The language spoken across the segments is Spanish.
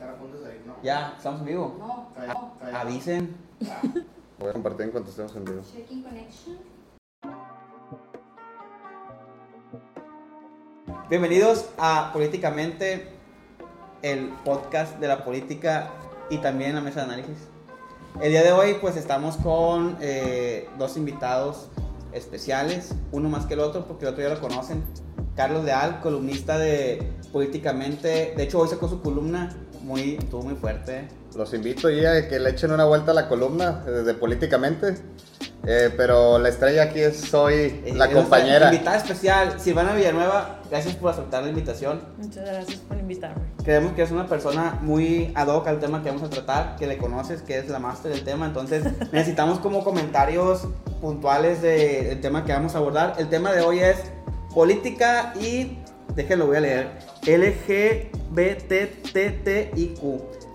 Están a punto de salir, ¿no? Ya, estamos en vivo. No, Calla, no. calla. Avisen. Ah, Voy a compartir en cuanto estemos en vivo. Checking connection. Bienvenidos a Políticamente, el podcast de la política y también la mesa de análisis. El día de hoy pues estamos con eh, dos invitados especiales, uno más que el otro porque el otro ya lo conocen. Carlos Leal, columnista de Políticamente, de hecho hoy sacó su columna, muy, estuvo muy fuerte. Los invito ya a que le echen una vuelta a la columna eh, de políticamente. Eh, pero la estrella aquí es soy Eh, la es compañera. Invitada especial, Silvana Villanueva, gracias por aceptar la invitación. Muchas gracias por invitarme. Creemos que es una persona muy ad hoc al tema que vamos a tratar, que le conoces, que es la máster del tema, entonces necesitamos como comentarios puntuales de- del tema que vamos a abordar. El tema de hoy es política y, déjenlo, voy a leer, LGBTTIQ.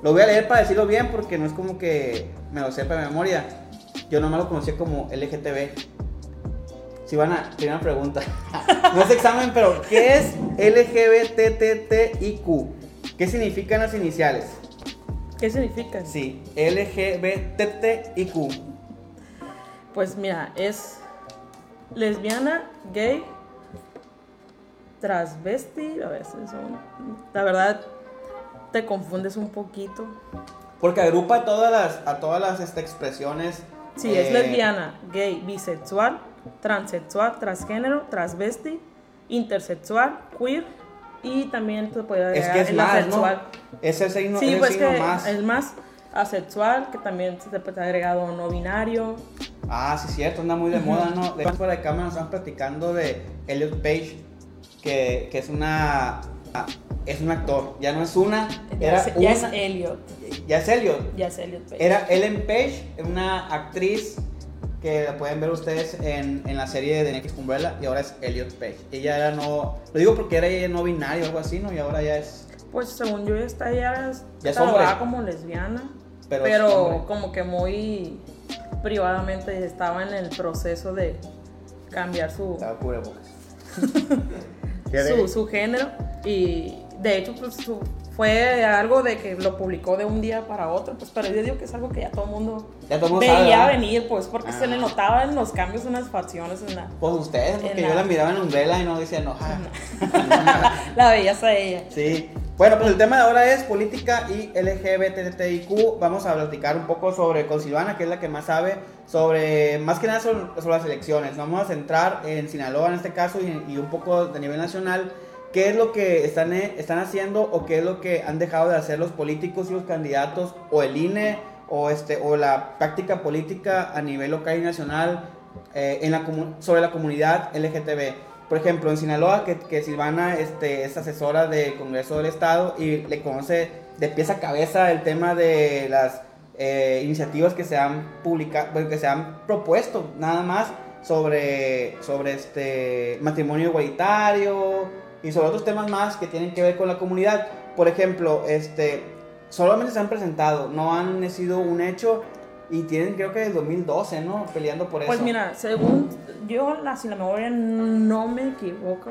Lo voy a leer para decirlo bien porque no es como que me lo sepa de memoria. Yo nomás lo conocía como LGTB. Si van a, primera pregunta. no es examen, pero ¿qué es LGBTTIQ? ¿Qué significan las iniciales? ¿Qué significa? Sí, LGBTTIQ. Pues mira, es lesbiana, gay, transvesti, a veces son... La verdad, te confundes un poquito. Porque agrupa a todas las, a todas las este, expresiones. Sí, es eh, lesbiana, gay, bisexual, transexual, transgénero, transvesti, intersexual, queer y también te puede Es agregar que es el más, ¿no? asexual. Es el signo, Sí, es el pues signo que más. es más asexual, que también se te puede agregado no binario. Ah, sí, cierto, anda muy de moda, ¿no? De hecho, fuera de cámara nos están platicando de Elliot Page, que, que es una. Es un actor, ya no es una, Ya, era es, ya es una- Elliot. ya es Elliot. Ya es Elliot Page. Era Ellen Page, una actriz que la pueden ver ustedes en, en la serie de Netflix Umbrella y ahora es Elliot Page. Ella era no, lo digo porque era ella no binario o algo así, ¿no? Y ahora ya es, Pues según yo ya es Ya hombre. como lesbiana, pero, pero, como que muy privadamente estaba en el proceso de cambiar su, Estaba cubrebocas. ¿Qué de- su, su género y de hecho pues su- fue algo de que lo publicó de un día para otro, pues pero yo digo que es algo que ya todo el mundo Ya todo mundo veía sabe, venir, pues porque se le Ah. notaba en los cambios en las facciones, en la, Pues ustedes, porque yo la- la miraba en Umbrella y no decía no. ah. la veías a ella. Sí. Bueno, pues el tema de ahora es política y LGBTIQ. Vamos a platicar un poco sobre con Silvana, que es la que más sabe, sobre, más que nada sobre, sobre las elecciones. Vamos a centrar en Sinaloa en este caso y, y un poco de nivel nacional. ¿Qué es lo que están, eh, están haciendo o qué es lo que han dejado de hacer los políticos y los candidatos o el INE o, este, o la práctica política a nivel local y nacional eh, en la sobre la comunidad LGTB? Por ejemplo, en Sinaloa, que, que Silvana este, es asesora del Congreso del Estado y le conoce de pies a cabeza el tema de las eh, iniciativas que se han publicado, bueno, que se han propuesto nada más sobre, sobre este matrimonio igualitario y sobre otros temas más que tienen que ver con la comunidad. Por ejemplo, este, solamente se han presentado, no han sido un hecho y tienen creo que desde 2012, ¿no? Peleando por Pues eso. mira, según yo, la, si la memoria no me equivoco,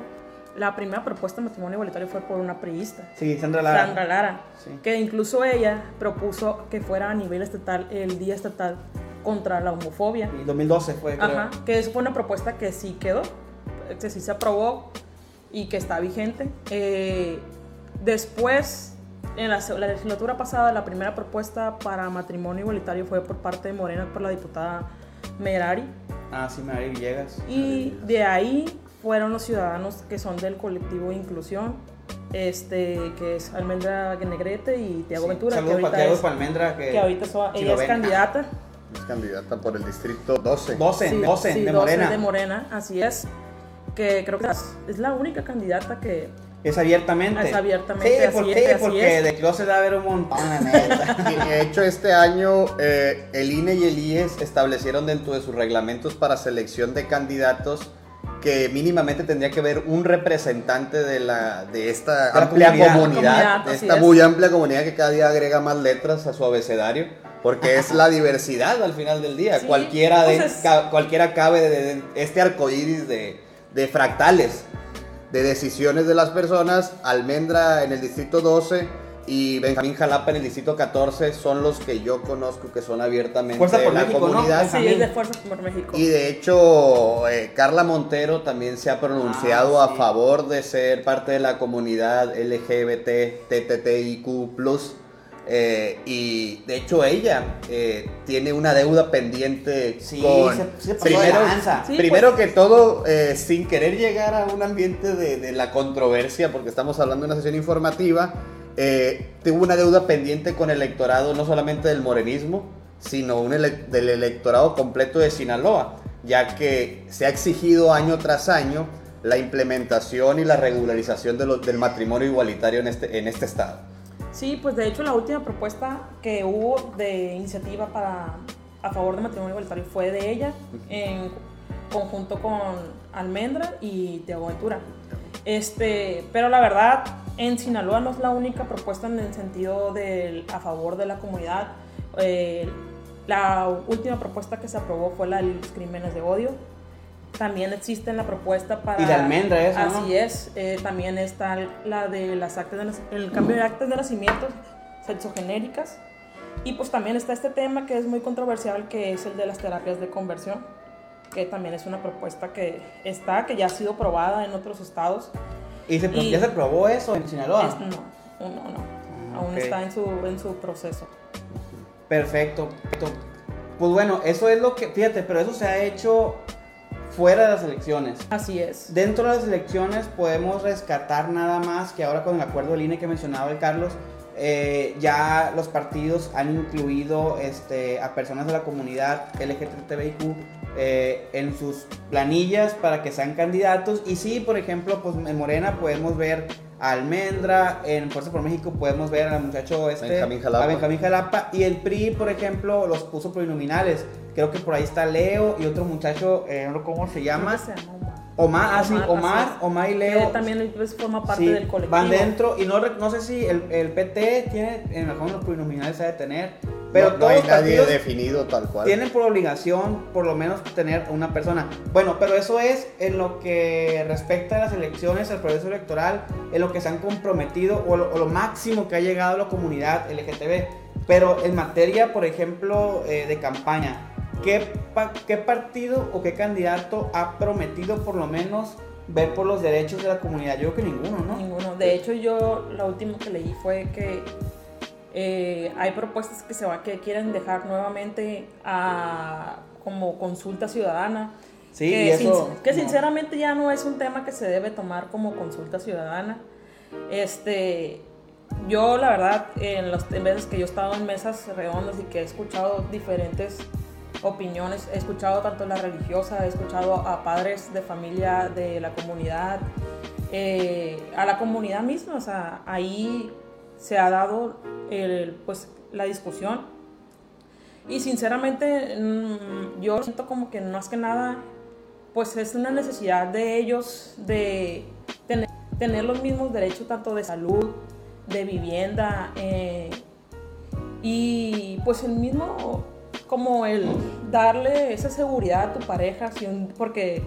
la primera propuesta de matrimonio igualitario fue por una priista, Sí, Sandra Lara. Sandra Lara, Sí. que incluso ella propuso que fuera a nivel estatal el Día Estatal contra la Homofobia. Y 2012 fue, creo. Ajá, que eso fue una propuesta que sí quedó, que sí se aprobó y que está vigente. Eh, después, en la, la legislatura pasada, la primera propuesta para matrimonio igualitario fue por parte de Morena, por la diputada Merari. Ah, sí, María Villegas. Y de ahí fueron los ciudadanos que son del colectivo Inclusión, este, que es Almendra Negrete y Tiago Sí, Ventura, Saludos para Tiago es, Palmendra, que, que ahorita so- si ella es candidata. Es candidata por el distrito 12. 12, Sí, 12, sí, de 12 Morena. de Morena, así es. Que creo que es- es la única candidata que, Es abiertamente. Es abiertamente, Sí, así ¿por es, qué? así Porque es. de closet va a haber un montón, la neta. Y de hecho, este año eh, el INE y el IES establecieron dentro de sus reglamentos para selección de candidatos que mínimamente tendría que haber un representante de, la, de esta la amplia comunidad. comunidad, Comunidad, de esta es. muy amplia comunidad que cada día agrega más letras a su abecedario, porque es la diversidad al final del día. Sí, cualquiera, de, es- ca- cualquiera cabe de, de este arco iris de, de fractales de decisiones de las personas. Almendra en el distrito 12 y Benjamín Jalapa en el distrito 14 son los que yo conozco que son abiertamente Fuerza por de la México, ¿no? comunidad. Sí, es de Fuerza por México. Y de hecho, eh, Carla Montero también se ha pronunciado Ah, sí. a favor de ser parte de la comunidad LGBT, TTTIQ+. Eh, y de hecho ella eh, tiene una deuda pendiente Sí, con... se- se pasó de primero lanza. Sí, primero pues. que todo, eh, sin querer llegar a un ambiente de, de la controversia, porque estamos hablando de una sesión informativa, eh, tuvo una deuda pendiente con el electorado no solamente del morenismo, sino un ele- del electorado completo de Sinaloa, ya que se ha exigido año tras año la implementación y la regularización de lo- del matrimonio igualitario en este, en este estado. Sí, pues de hecho la última propuesta que hubo de iniciativa para a favor de matrimonio igualitario fue de ella en conjunto con Almendra y Teo Ventura. Este, pero la verdad en Sinaloa no es la única propuesta en el sentido del a favor de la comunidad. Eh, la última propuesta que se aprobó fue la de los crímenes de odio. También existe la propuesta para... Y de almendra eso, ¿no? Así es. Eh, también está la de las actas de, el cambio de actas de nacimiento sexogenéricas. Y pues también está este tema que es muy controversial, que es el de las terapias de conversión, que también es una propuesta que está, que ya ha sido probada en otros estados. ¿Y, se, Y- ya se probó eso en Sinaloa? Es- no, no, no. Ah, Aún ok. está en su, en su proceso. Perfecto. perfecto. Pues bueno, eso es lo que, fíjate, pero eso se ha hecho fuera de las elecciones. Así es. Dentro de las elecciones podemos rescatar nada más que ahora con el acuerdo del INE que mencionaba el Carlos, eh, ya los partidos han incluido este, a personas de la comunidad LGTBIQ eh, en sus planillas para que sean candidatos. Y sí, por ejemplo, pues en Morena podemos ver a Almendra, en Fuerza por México podemos ver al muchacho este, Benjamín Jalapa. a Benjamín Jalapa, y el PRI, por ejemplo, los puso plurinominales. Creo que por ahí está Leo y otro muchacho, eh, no cómo se llama. Creo que se llama Omar. Omar, ah, sí, Omar, Omar, y Que Leo. también pues, forma parte sí, del colectivo. Van dentro y no, no sé si el, el PT tiene, en mejor los plurinominales ha de tener, pero no, no todos hay los nadie partidos definido tal cual. tienen por obligación por lo menos tener una persona. Bueno, pero eso es en lo que respecta a las elecciones, al proceso electoral, en lo que se han comprometido o lo, o lo máximo que ha llegado la comunidad LGTB. Pero en materia, por ejemplo, eh, de campaña, ¿qué, pa- ¿qué partido o qué candidato ha prometido por lo menos ver por los derechos de la comunidad? Yo creo que ninguno, ¿no? Ninguno. De hecho, yo lo último que leí fue que eh, hay propuestas que se va que quieren dejar nuevamente a como consulta ciudadana. Sí, que, y eso, sin- que no. sinceramente ya no es un tema que se debe tomar como consulta ciudadana. Este, yo la verdad, en las en veces que yo he estado en mesas redondas y que he escuchado diferentes opiniones, he escuchado tanto la religiosa, he escuchado a padres de familia de la comunidad, eh, a la comunidad misma, o sea, ahí se ha dado pues, la discusión. Y sinceramente, mm, yo siento como que más que nada, pues es una necesidad de ellos de tener, tener los mismos derechos tanto de salud, de vivienda, eh, y pues el mismo, como el darle esa seguridad a tu pareja, si un- porque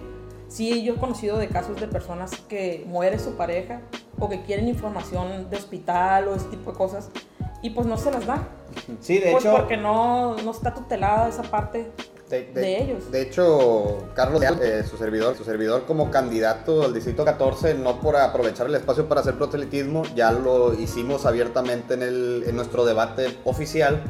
sí, yo he conocido de casos de personas que muere su pareja o que quieren información de hospital o ese tipo de cosas y pues no se las da. Sí, de pues hecho, porque no, no está tutelada esa parte de ellos. De hecho, Carlos eh, su servidor, su servidor como candidato al distrito 14, no por aprovechar el espacio para hacer proselitismo, ya lo hicimos abiertamente en, el, en nuestro debate oficial.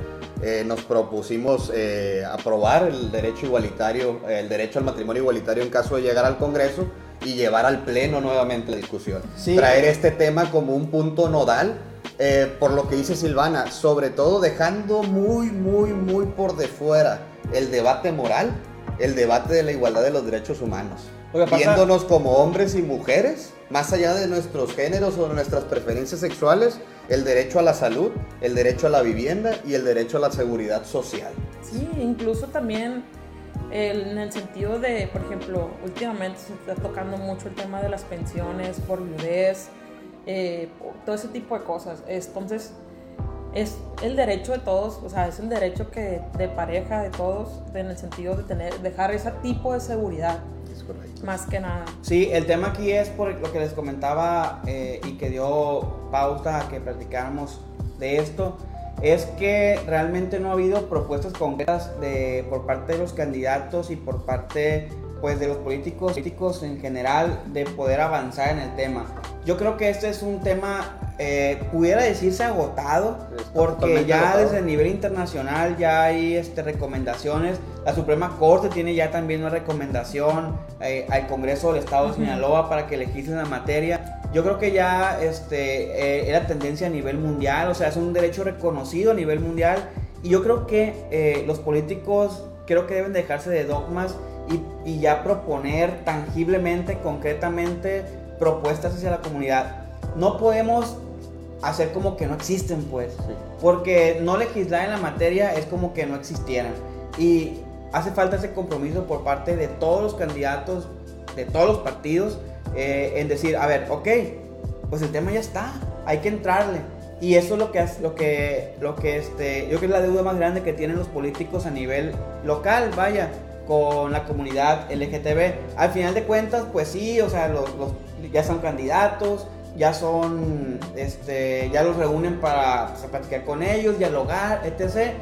Eh, nos propusimos eh, aprobar el derecho igualitario, el derecho al matrimonio igualitario en caso de llegar al Congreso y llevar al Pleno nuevamente la discusión. Sí. Traer este tema como un punto nodal eh, por lo que dice Silvana, sobre todo dejando muy, muy, muy por de fuera el debate moral, el debate de la igualdad de los derechos humanos. Pasa- Viéndonos como hombres y mujeres, más allá de nuestros géneros o de nuestras preferencias sexuales, el derecho a la salud, el derecho a la vivienda y el derecho a la seguridad social. Sí, incluso también el- en el sentido de, por ejemplo, últimamente se está tocando mucho el tema de las pensiones por viudez, eh, por todo ese tipo de cosas. Entonces, es el derecho de todos, o sea, es el derecho que de pareja de todos, en el sentido de tener, dejar ese tipo de seguridad. Más que nada. Sí, el tema aquí es por lo que les comentaba eh, y que dio pauta a que platicáramos de esto es que realmente no ha habido propuestas concretas de, por parte de los candidatos y por parte pues de los políticos, políticos en general de poder avanzar en el tema. Yo creo que este es un tema, eh, pudiera decirse agotado, porque ya desde el nivel internacional ya hay este, recomendaciones. La Suprema Corte tiene ya también una recomendación eh, al Congreso del Estado de Sinaloa para que legisle la materia. Yo creo que ya este, eh, era tendencia a nivel mundial, o sea, es un derecho reconocido a nivel mundial. Y yo creo que los políticos creo que deben dejarse de dogmas y, ya proponer tangiblemente, concretamente, propuestas hacia la comunidad. No podemos hacer como que no existen, pues, porque no legislar en la materia es como que no existieran. Y hace falta ese compromiso por parte de todos los candidatos, de todos los partidos, eh, en decir, a ver, ok, pues el tema ya está, hay que entrarle. Y eso es lo que, lo que, lo que este, yo creo que es la deuda más grande que tienen los políticos a nivel local, vaya con la comunidad LGTB. Al final de cuentas, pues sí, o sea, los, ya son candidatos, ya son, este, ya los reúnen para pues, platicar con ellos, dialogar, etc.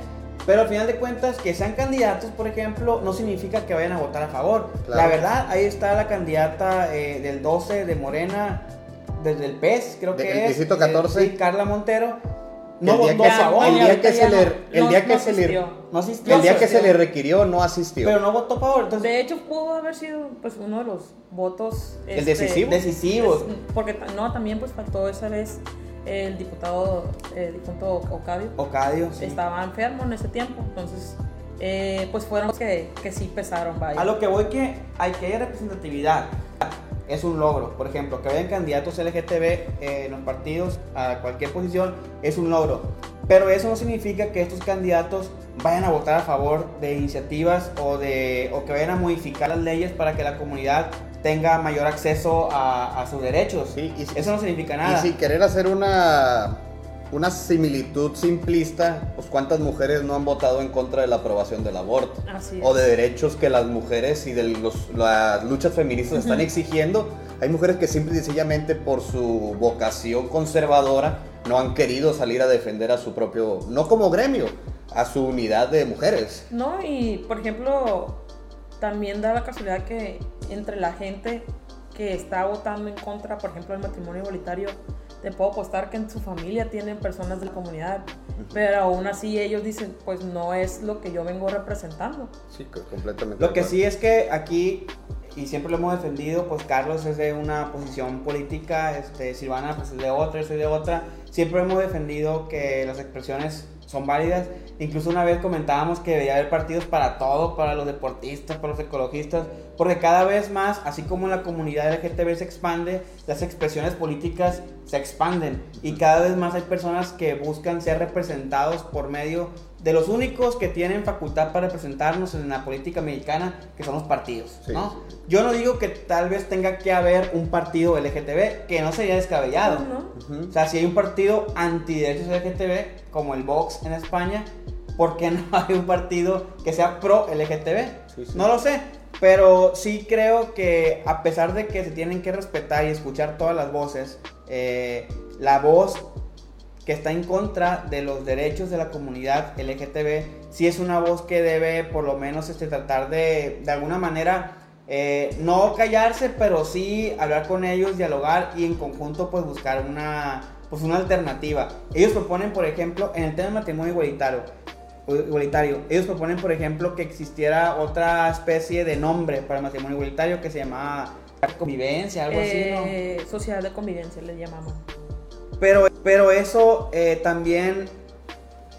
Pero al final de cuentas, que sean candidatos, por ejemplo, no significa que vayan a votar a favor. La verdad, ahí está la candidata eh, del 12 de Morena, desde el PES, creo que es. Distrito 14. Eh, sí, Carla Montero. No, el día, que, se, el día que se le el día que se le el día que se le requirió no asistió. Pero no votó a favor entonces de hecho pudo haber sido pues uno de los votos el este, decisivo decisivos porque no también pues faltó esa vez el diputado el diputado Ocadio Ocadio sí. estaba enfermo en ese tiempo entonces eh, pues fueron los que, que sí pesaron vaya. a lo que voy que hay que haya representatividad es un logro. Por ejemplo, que vayan candidatos LGTB eh, en los partidos a cualquier posición es un logro. Pero eso no significa que estos candidatos vayan a votar a favor de iniciativas o, de, o que vayan a modificar las leyes para que la comunidad tenga mayor acceso a, sus derechos. Sí, eso no significa nada. Y si querer hacer una una similitud simplista, pues cuántas mujeres no han votado en contra de la aprobación del aborto o de derechos que las mujeres y de los, las luchas feministas están exigiendo. Hay mujeres que simple y sencillamente por su vocación conservadora no han querido salir a defender a su propio, no como gremio, a su unidad de mujeres. No, y por ejemplo, también da la casualidad que entre la gente que está votando en contra, por ejemplo, del matrimonio igualitario, te puedo apostar que en su familia tienen personas de la comunidad, pero aún así ellos dicen, pues no es lo que yo vengo representando. Sí, completamente. Lo que sí es que aquí, y siempre lo hemos defendido, pues Carlos es de una posición política, este, Silvana pues es de otra, yo soy de otra, siempre hemos defendido que las expresiones son válidas. Incluso una vez comentábamos que debería haber partidos para todo, para los deportistas, para los ecologistas, porque cada vez más, así como la comunidad LGTB se expande, las expresiones políticas se expanden y cada vez más hay personas que buscan ser representados por medio de los únicos que tienen facultad para representarnos en la política mexicana, que son los partidos, ¿no? Yo no digo que tal vez tenga que haber un partido LGTB, que no sería descabellado. O sea, si hay un partido antiderechos LGTB, como el Vox en España, ¿por qué no hay un partido que sea pro LGTB? No lo sé, pero sí creo que a pesar de que se tienen que respetar y escuchar todas las voces, eh, la voz que está en contra de los derechos de la comunidad LGTB, sí es una voz que debe por lo menos este, tratar de, de alguna manera, eh, no callarse, pero sí hablar con ellos, dialogar y en conjunto pues buscar una, pues, una alternativa. Ellos proponen, por ejemplo, en el tema del matrimonio igualitario, igualitario, ellos proponen, por ejemplo, que existiera otra especie de nombre para el matrimonio igualitario que se llama convivencia, algo así. Eh, sociedad de convivencia le llamamos. Pero, pero eso eh, también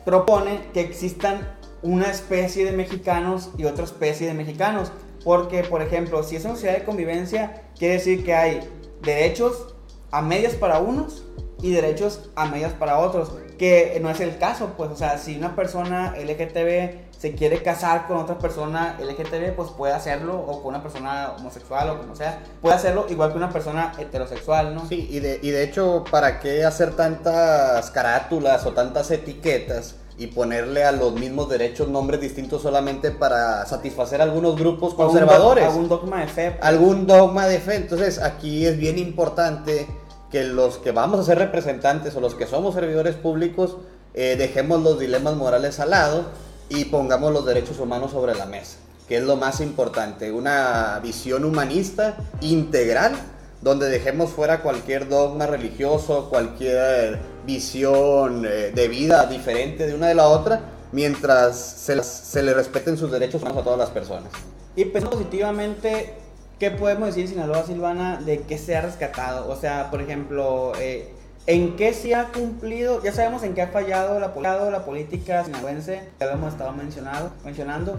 propone que existan una especie de mexicanos y otra especie de mexicanos. Porque, por ejemplo, si es una sociedad de convivencia, quiere decir que hay derechos a medias para unos y derechos a medias para otros. Que no es el caso, pues, o sea, si una persona LGTB se quiere casar con otra persona LGTB, pues puede hacerlo, o con una persona homosexual o como sea, puede hacerlo igual que una persona heterosexual, ¿no? Sí, y de, y de hecho, ¿para qué hacer tantas carátulas o tantas etiquetas? y ponerle a los mismos derechos nombres distintos solamente para satisfacer algunos grupos conservadores. Algún, dogma de fe. Algún dogma de fe. Entonces aquí es bien importante que los que vamos a ser representantes o los que somos servidores públicos eh, dejemos los dilemas morales al lado y pongamos los derechos humanos sobre la mesa, que es lo más importante, una visión humanista integral donde dejemos fuera cualquier dogma religioso, cualquier visión eh, de vida diferente de una de la otra, mientras se, se le respeten sus derechos humanos a todas las personas. Y pensando positivamente, ¿qué podemos decir Sinaloa Silvana de qué se ha rescatado? O sea, por ejemplo, eh, ¿en qué se ha cumplido? Ya sabemos en qué ha fallado la, la política sinaloense, ya lo hemos estado mencionado, mencionando,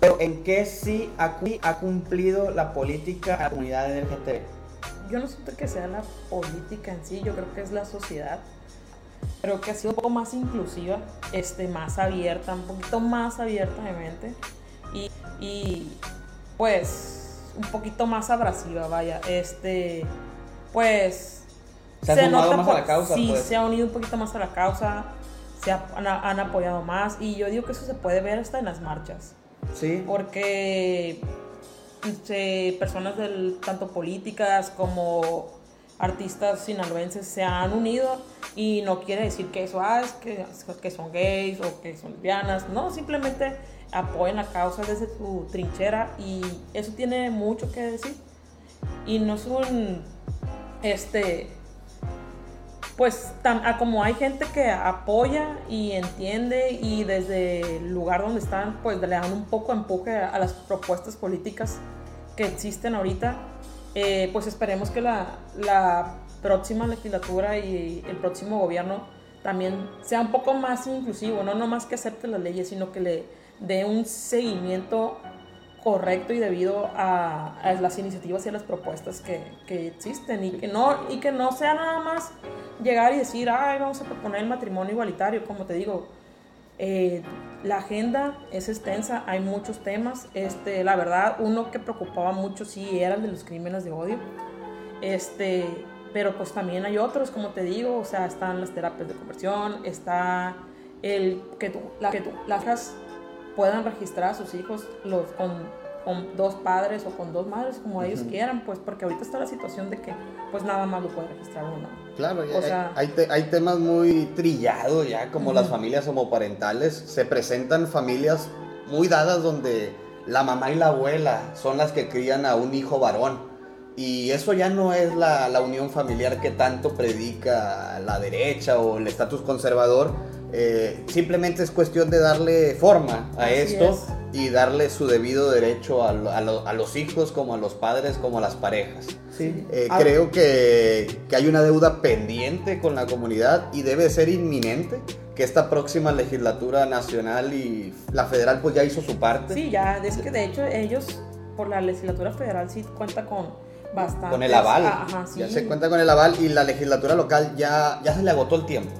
pero ¿en qué sí ha, cumplido la política a la comunidad LGTB? Yo no siento que sea la política en sí, yo creo que es la sociedad. Creo que ha sido un poco más inclusiva, este, más abierta, un poquito más abierta de mente. Y, y pues un poquito más abrasiva, vaya. Este, pues. Se, ha nota más a la causa. Sí, pues. se ha unido un poquito más a la causa, se han, han, apoyado más. Y yo digo que eso se puede ver hasta en las marchas. Sí. Porque este, personas del, tanto políticas como artistas sinaloenses se han unido y no quiere decir que eso ah, es que, que son gays o que son lesbianas, no, simplemente apoyan la causa desde su trinchera y eso tiene mucho que decir. Y no es un, este, pues tan, como hay gente que apoya y entiende y desde el lugar donde están, pues le dan un poco empuje a, las propuestas políticas que existen ahorita, eh, pues esperemos que la, la próxima legislatura y el próximo gobierno también sea un poco más inclusivo, no nomás que acepte las leyes, sino que le de un seguimiento correcto y debido a, las iniciativas y a las propuestas que, que, existen y que, no, y que no sea nada más llegar y decir, ay, vamos a proponer el matrimonio igualitario, como te digo, eh, la agenda es extensa, hay muchos temas, este, la verdad, uno que preocupaba mucho sí era el de los crímenes de odio, este, pero pues también hay otros, como te digo, o sea, están las terapias de conversión, está el que tú, la, que tú, las puedan registrar a sus hijos los, con, con dos padres o con dos madres, como ellos quieran, pues porque ahorita está la situación de que pues nada más lo puede registrar uno. Claro, hay, hay, temas muy trillados ya, como las familias homoparentales. Se presentan familias muy dadas donde la mamá y la abuela son las que crían a un hijo varón. Y eso ya no es la, la unión familiar que tanto predica la derecha o el estatus conservador, eh, simplemente es cuestión de darle forma a esto y darle su debido derecho a, los hijos, como a los padres, como a las parejas. Eh, ah. creo que, hay una deuda pendiente con la comunidad y debe ser inminente que esta próxima legislatura nacional y la federal pues ya hizo su parte. Sí, ya, es que de hecho ellos por la legislatura federal sí cuenta con bastante. Con el aval. Ya se cuenta con el aval y la legislatura local ya, ya se le agotó el tiempo.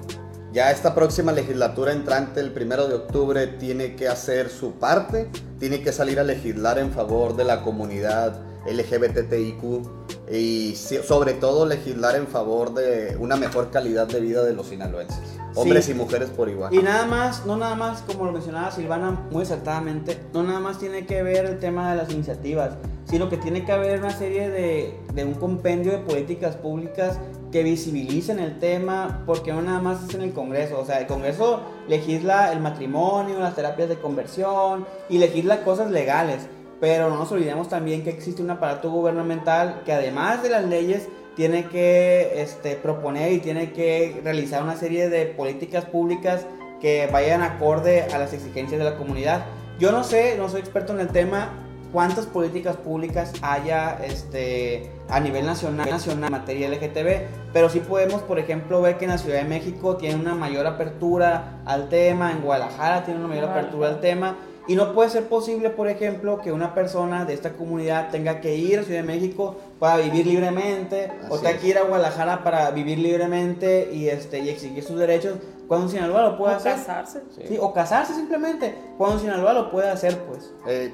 Ya esta próxima legislatura entrante, el primero de octubre, tiene que hacer su parte, tiene que salir a legislar en favor de la comunidad LGBTIQ y sobre todo legislar en favor de una mejor calidad de vida de los sinaloenses, hombres y mujeres por igual. Y nada más, no nada más, como lo mencionaba Silvana muy acertadamente, no nada más tiene que ver el tema de las iniciativas, sino que tiene que haber una serie de, de un compendio de políticas públicas que visibilicen el tema, porque no nada más es en el Congreso, o sea, el Congreso legisla el matrimonio, las terapias de conversión y legisla cosas legales, pero no nos olvidemos también que existe un aparato gubernamental que además de las leyes tiene que este, proponer y tiene que realizar una serie de políticas públicas que vayan acorde a las exigencias de la comunidad. Yo no sé, no soy experto en el tema, cuántas políticas públicas haya este, a nivel nacional, nacional en materia LGTB, pero sí podemos, por ejemplo, ver que en la Ciudad de México tiene una mayor apertura al tema, en Guadalajara tiene una mayor apertura al tema, y no puede ser posible, por ejemplo, que una persona de esta comunidad tenga que ir a Ciudad de México para vivir libremente, o tenga que ir a Guadalajara para vivir libremente y, este, y exigir sus derechos, cuando en Sinaloa lo puede hacer. O casarse. Sí. o casarse simplemente, cuando en Sinaloa lo puede hacer, pues. Eh,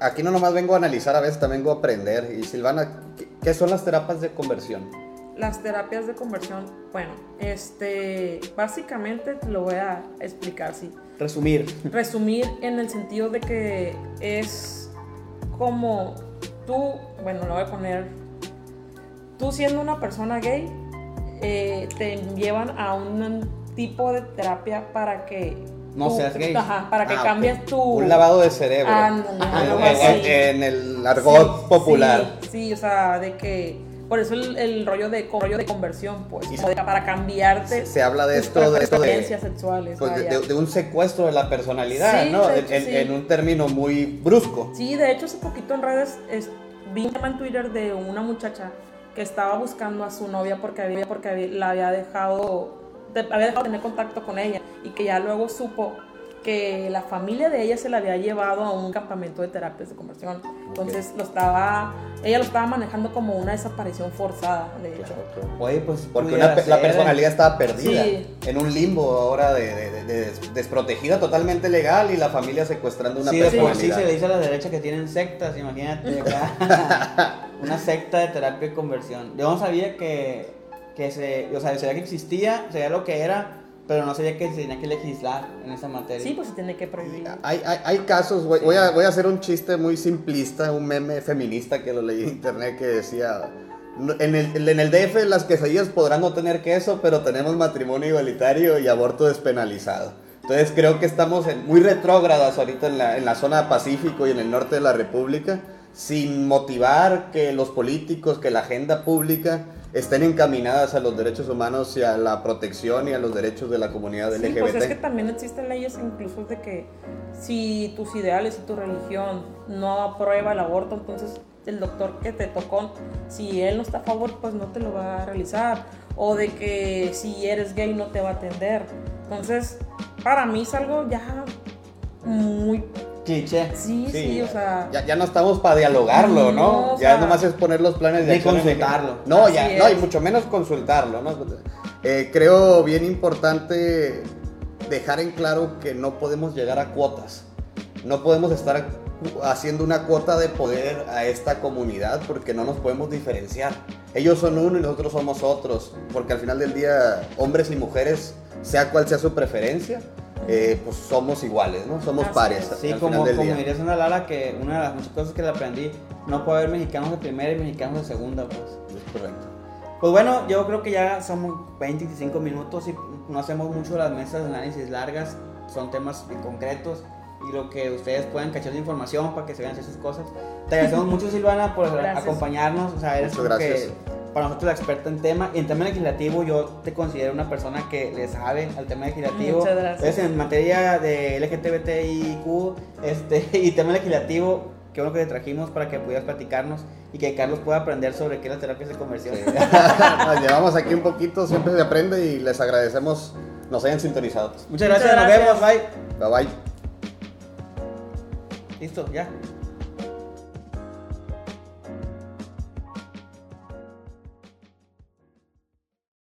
aquí no nomás vengo a analizar, a veces también vengo a aprender. Y Silvana, ¿qué son las terapias de conversión? Las terapias de conversión, bueno, este, básicamente lo voy a explicar, sí. Resumir. Resumir en el sentido de que es como tú, bueno, lo voy a poner, tú siendo una persona gay, eh, te llevan a un tipo de terapia para que No seas gay. Ajá, para que Ah, cambies tu Un lavado de cerebro. Ándale, En- algo en, así. en el argot Sí, popular. Sí, sí, o sea, de que por eso el, el rollo de rollo de conversión, pues, Y de- para cambiarte Se, se habla de esto, de esto de, sexuales. pues, de, un secuestro de la personalidad, Sí, ¿no? En, hecho, en- sí. en un término muy brusco. Sí, de hecho hace poquito en redes es- vi un tema en Twitter de una muchacha que estaba buscando a su novia porque había porque había- la había dejado de- había dejado de tener contacto con ella y que ya luego supo que la familia de ella se la había llevado a un campamento de terapias de conversión. Entonces lo estaba ella lo estaba manejando como una desaparición forzada, de hecho. Oye, pues. Porque una la personalidad estaba perdida Sí. en un limbo ahora de, de- de- de des- desprotegida totalmente legal y la familia secuestrando una Sí, por sí personalidad. se le dice a la derecha que tienen sectas, imagínate acá. una secta de terapia de conversión. Yo no sabía que, que se, o sea, sabía que existía, sabía lo que era, pero no sabía que se tenía que legislar en esa materia. Sí, pues se tiene que prohibir. Hay, hay, hay casos, voy, voy a, voy a hacer un chiste muy simplista, un meme feminista que lo leí en internet que decía, "No- en el, en el DF las quesadillas podrán no tener queso, pero tenemos matrimonio igualitario y aborto despenalizado. Entonces creo que estamos en- muy retrógradas ahorita en la, en la zona Pacífico y en el norte de la República, sin motivar que los políticos, que la agenda pública estén encaminadas a los derechos humanos y a la protección y a los derechos de la comunidad Sí, LGBT. pues es que también existen leyes incluso de que si tus ideales y tu religión no aprueba el aborto, entonces el doctor que te tocó, si él no está a favor, pues no te lo va a realizar. O de que si eres gay no te va a atender. Entonces, para mí es algo ya muy... Cliché. Sí, sí, o sea... Ya, ya no estamos para dialogarlo, ¿no? No, o ya sea, nomás es poner los planes de ni consultarlo. No, Así ya, no, y es. mucho menos consultarlo, ¿no? Eh, creo bien importante dejar en claro que no podemos llegar a cuotas. No podemos estar haciendo una cuota de poder a esta comunidad porque no nos podemos diferenciar. Ellos son uno y nosotros somos otros, porque al final del día, hombres y mujeres, sea cual sea su preferencia, eh, pues somos iguales, ¿no? Somos Así pares. es. al Sí, final como, del como día. diría Sandra Lara, que una de las muchas cosas que le aprendí, no puede haber mexicanos de primera y mexicanos de segunda, pues. Es correcto. Pues bueno, yo creo que ya somos 20, 25 minutos y no hacemos mucho las mesas de análisis largas, son temas concretos y lo que ustedes puedan cachar de información para que se vean esas cosas. Te agradecemos mucho Silvana por Gracias. acompañarnos, o sea, eres Muchas como que gracias. Para nosotros la experta en tema y en tema legislativo yo te considero una persona que le sabe al tema legislativo. Muchas gracias. Entonces, en materia de LGTBTIQ este, y tema legislativo, qué bueno que te trajimos para que pudieras platicarnos y que Carlos pueda aprender sobre qué es las terapias de conversión. Nos llevamos aquí un poquito, siempre se aprende y les agradecemos nos hayan sintonizado. Muchas gracias, Muchas nos vemos, bye. Bye bye. Listo, ya.